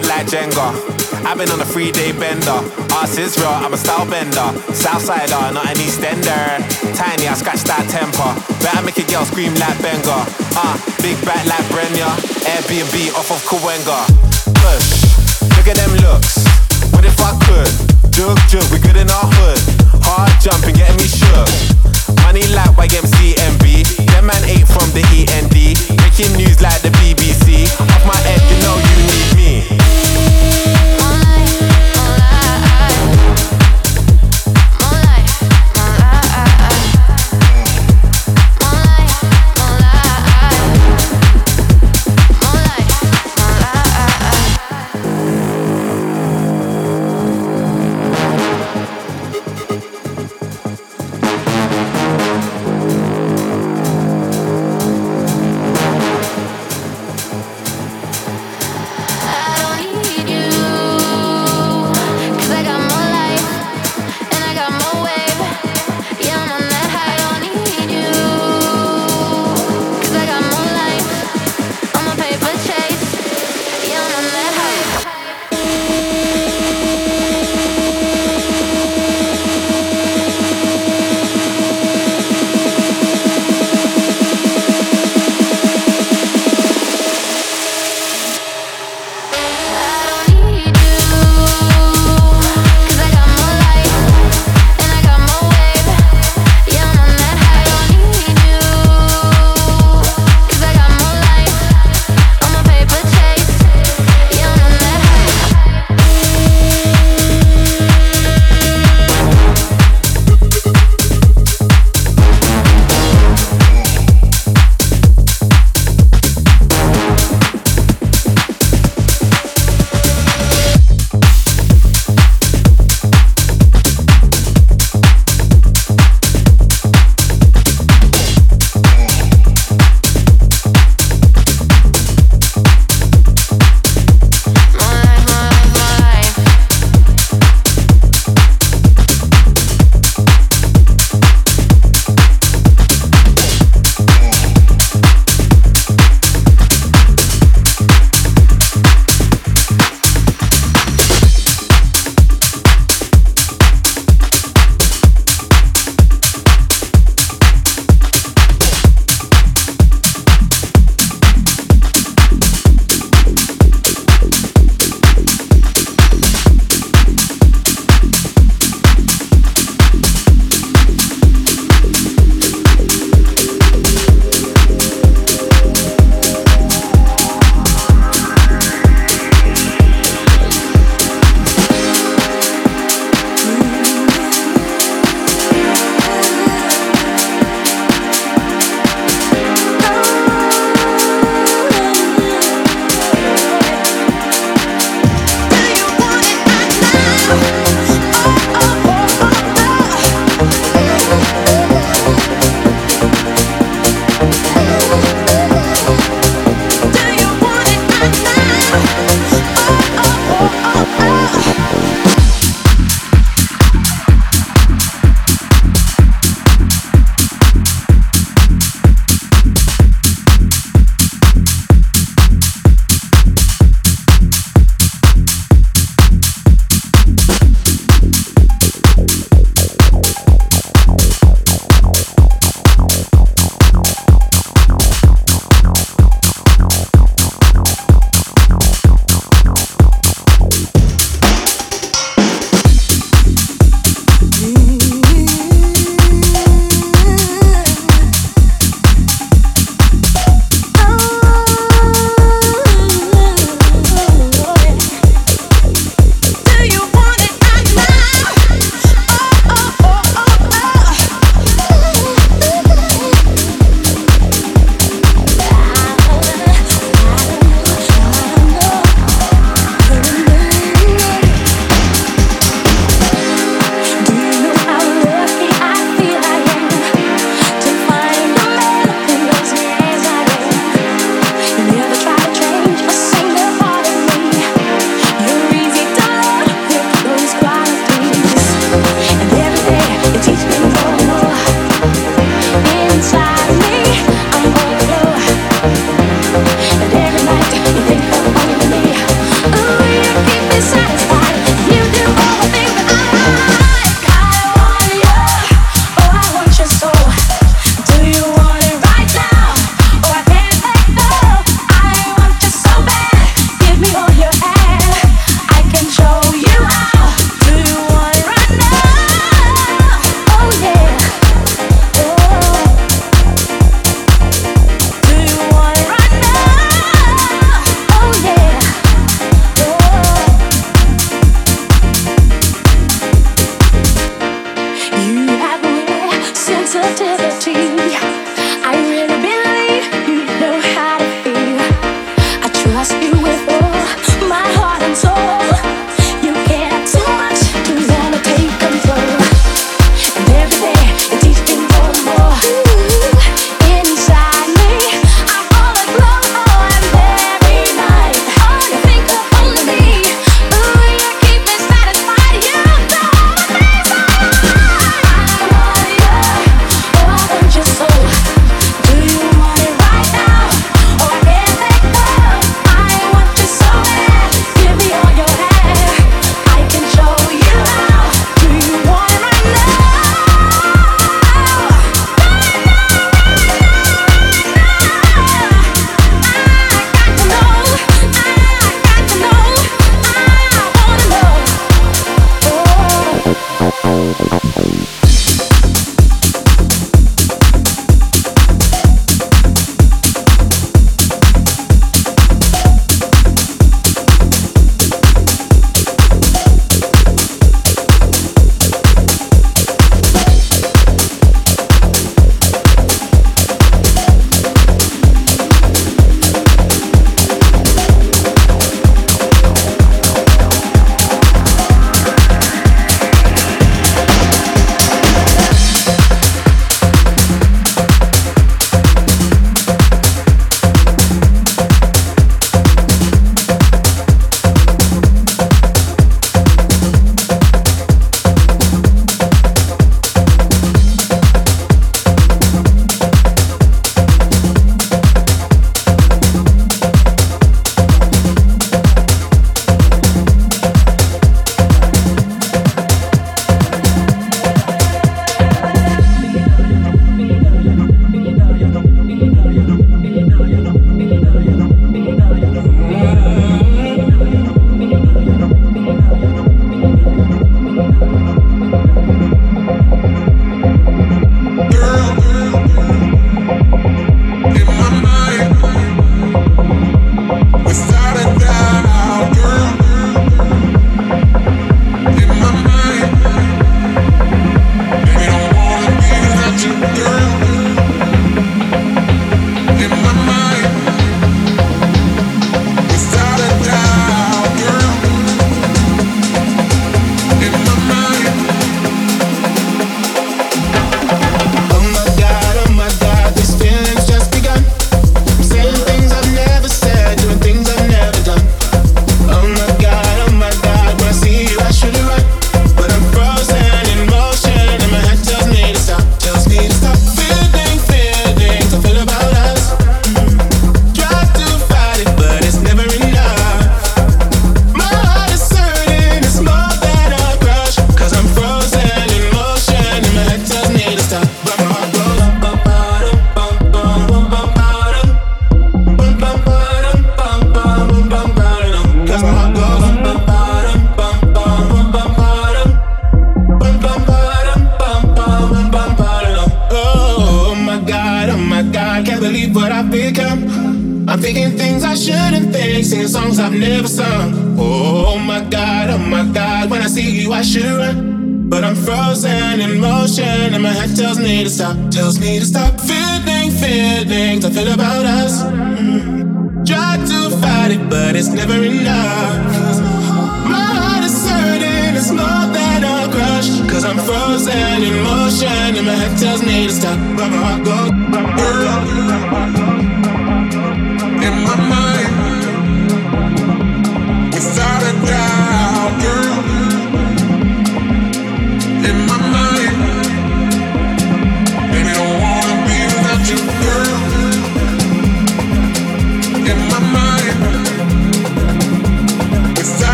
block like Jenga. I've been on a three day bender. Ass is real, I'm a style bender. Southsider, not an Eastender. Tiny, I scratch that temper. Better make a girl scream like Benga. Ah, uh, big back like Brenya. Airbnb off of Cahuenga. Push, look at them looks. What if I could? Jug, jug, we good in our hood. Hard jumping, getting me shook. Money like YMCMB. Them man ate from the END. Making news like the BBC. Off my head, you know you need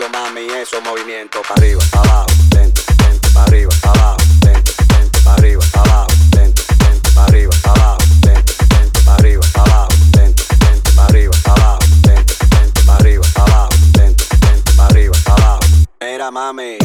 mucho mami esos movimientos para arriba, para abajo, dentro, dentro, para arriba, para abajo, dentro, dentro, para arriba, para abajo, dentro, dentro, para arriba, para abajo, dentro, dentro, para arriba, para abajo, dentro, dentro, para arriba, para abajo, dentro, dentro, para arriba, para abajo, dentro, dentro, para arriba, para abajo. Mira mami.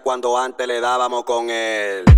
Cuando antes le dábamos con el...